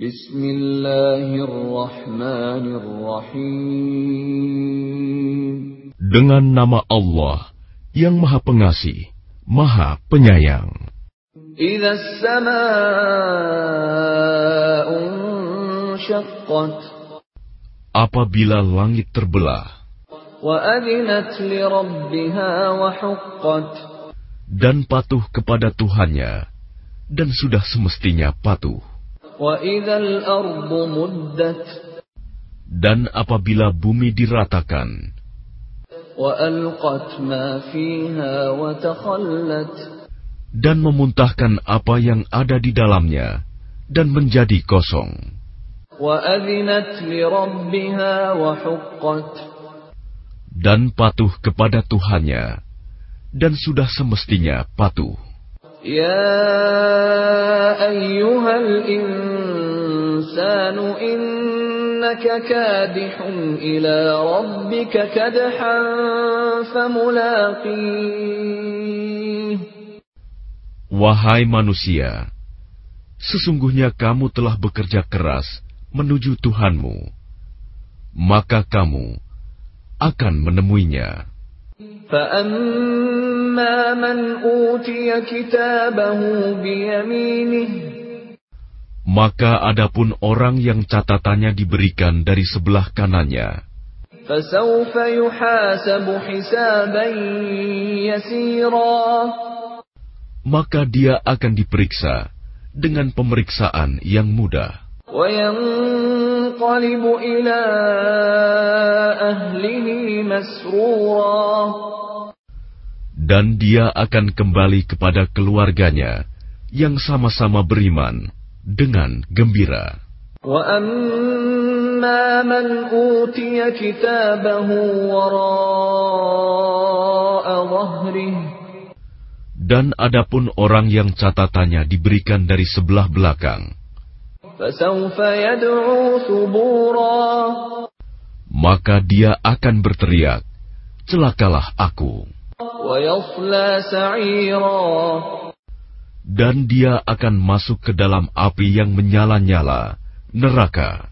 Bismillahirrahmanirrahim. Dengan nama Allah yang Maha Pengasih, Maha Penyayang. إذا السماء انشقت Apabila langit terbelah وأذنت لربها وحقت dan patuh kepada Tuhannya, dan sudah semestinya patuh. Dan apabila bumi diratakan, dan memuntahkan apa yang ada di dalamnya, dan menjadi kosong. Dan patuh kepada Tuhannya, dan sudah semestinya patuh. يا أيها الإنسان إنك كادح إلى ربك كدحا فملاقيه Wahai manusia, sesungguhnya kamu telah bekerja keras menuju Tuhanmu, maka kamu akan menemuinya. فأما من أوتي كتابه بيمينه Maka adapun orang yang catatannya diberikan dari sebelah kanannya, فسوف يحاسب حسابا يسيرا maka dia akan diperiksa dengan pemeriksaan yang mudah. وينقلب إلى أهله مسرورا Dan dia akan kembali kepada keluarganya yang sama-sama beriman dengan gembira. وأما من أوتي كتابه وراء ظهره Dan adapun orang yang catatannya diberikan dari sebelah belakang, فسوف يدعو ثبورا maka dia akan berteriak, celakalah aku. Dan dia akan masuk ke dalam api yang menyala-nyala, neraka.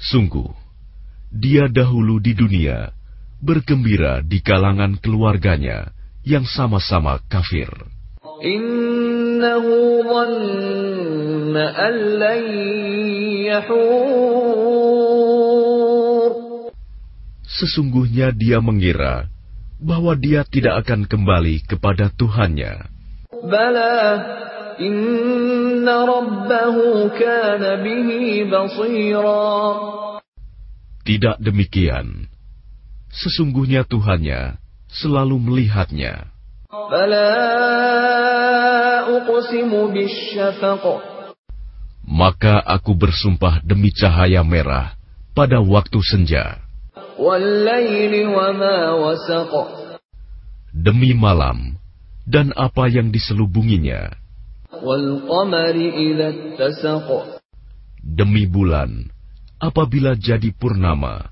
Sungguh, dia dahulu di dunia bergembira di kalangan keluarganya yang sama-sama kafir. Sesungguhnya dia mengira bahwa dia tidak akan kembali kepada Tuhannya. Bala inna rabbahu kana bihi basira. Tidak demikian. Sesungguhnya Tuhannya selalu melihatnya. Maka aku bersumpah demi cahaya merah pada waktu senja. Demi malam dan apa yang diselubunginya. Demi bulan apabila jadi purnama.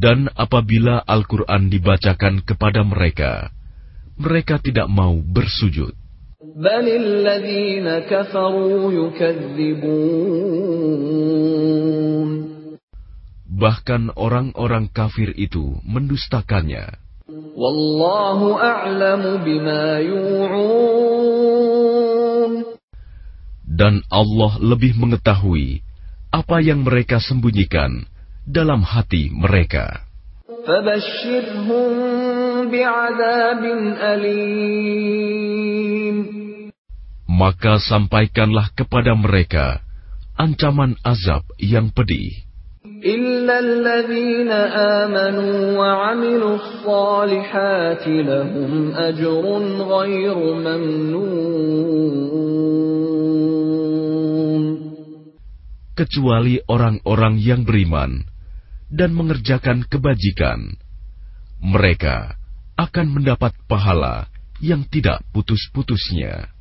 Dan apabila Al-Quran dibacakan kepada mereka, mereka tidak mau bersujud. Bahkan orang-orang kafir itu mendustakannya. Dan Allah lebih mengetahui apa yang mereka sembunyikan dalam hati mereka. فبشرهم بعذاب أليم Maka sampaikanlah kepada mereka ancaman azab yang pedih. إلا الذين آمنوا وعملوا الصالحات لهم أجر غير ممنون kecuali orang-orang yang beriman dan mengerjakan kebajikan. Mereka akan mendapat pahala yang tidak putus-putusnya.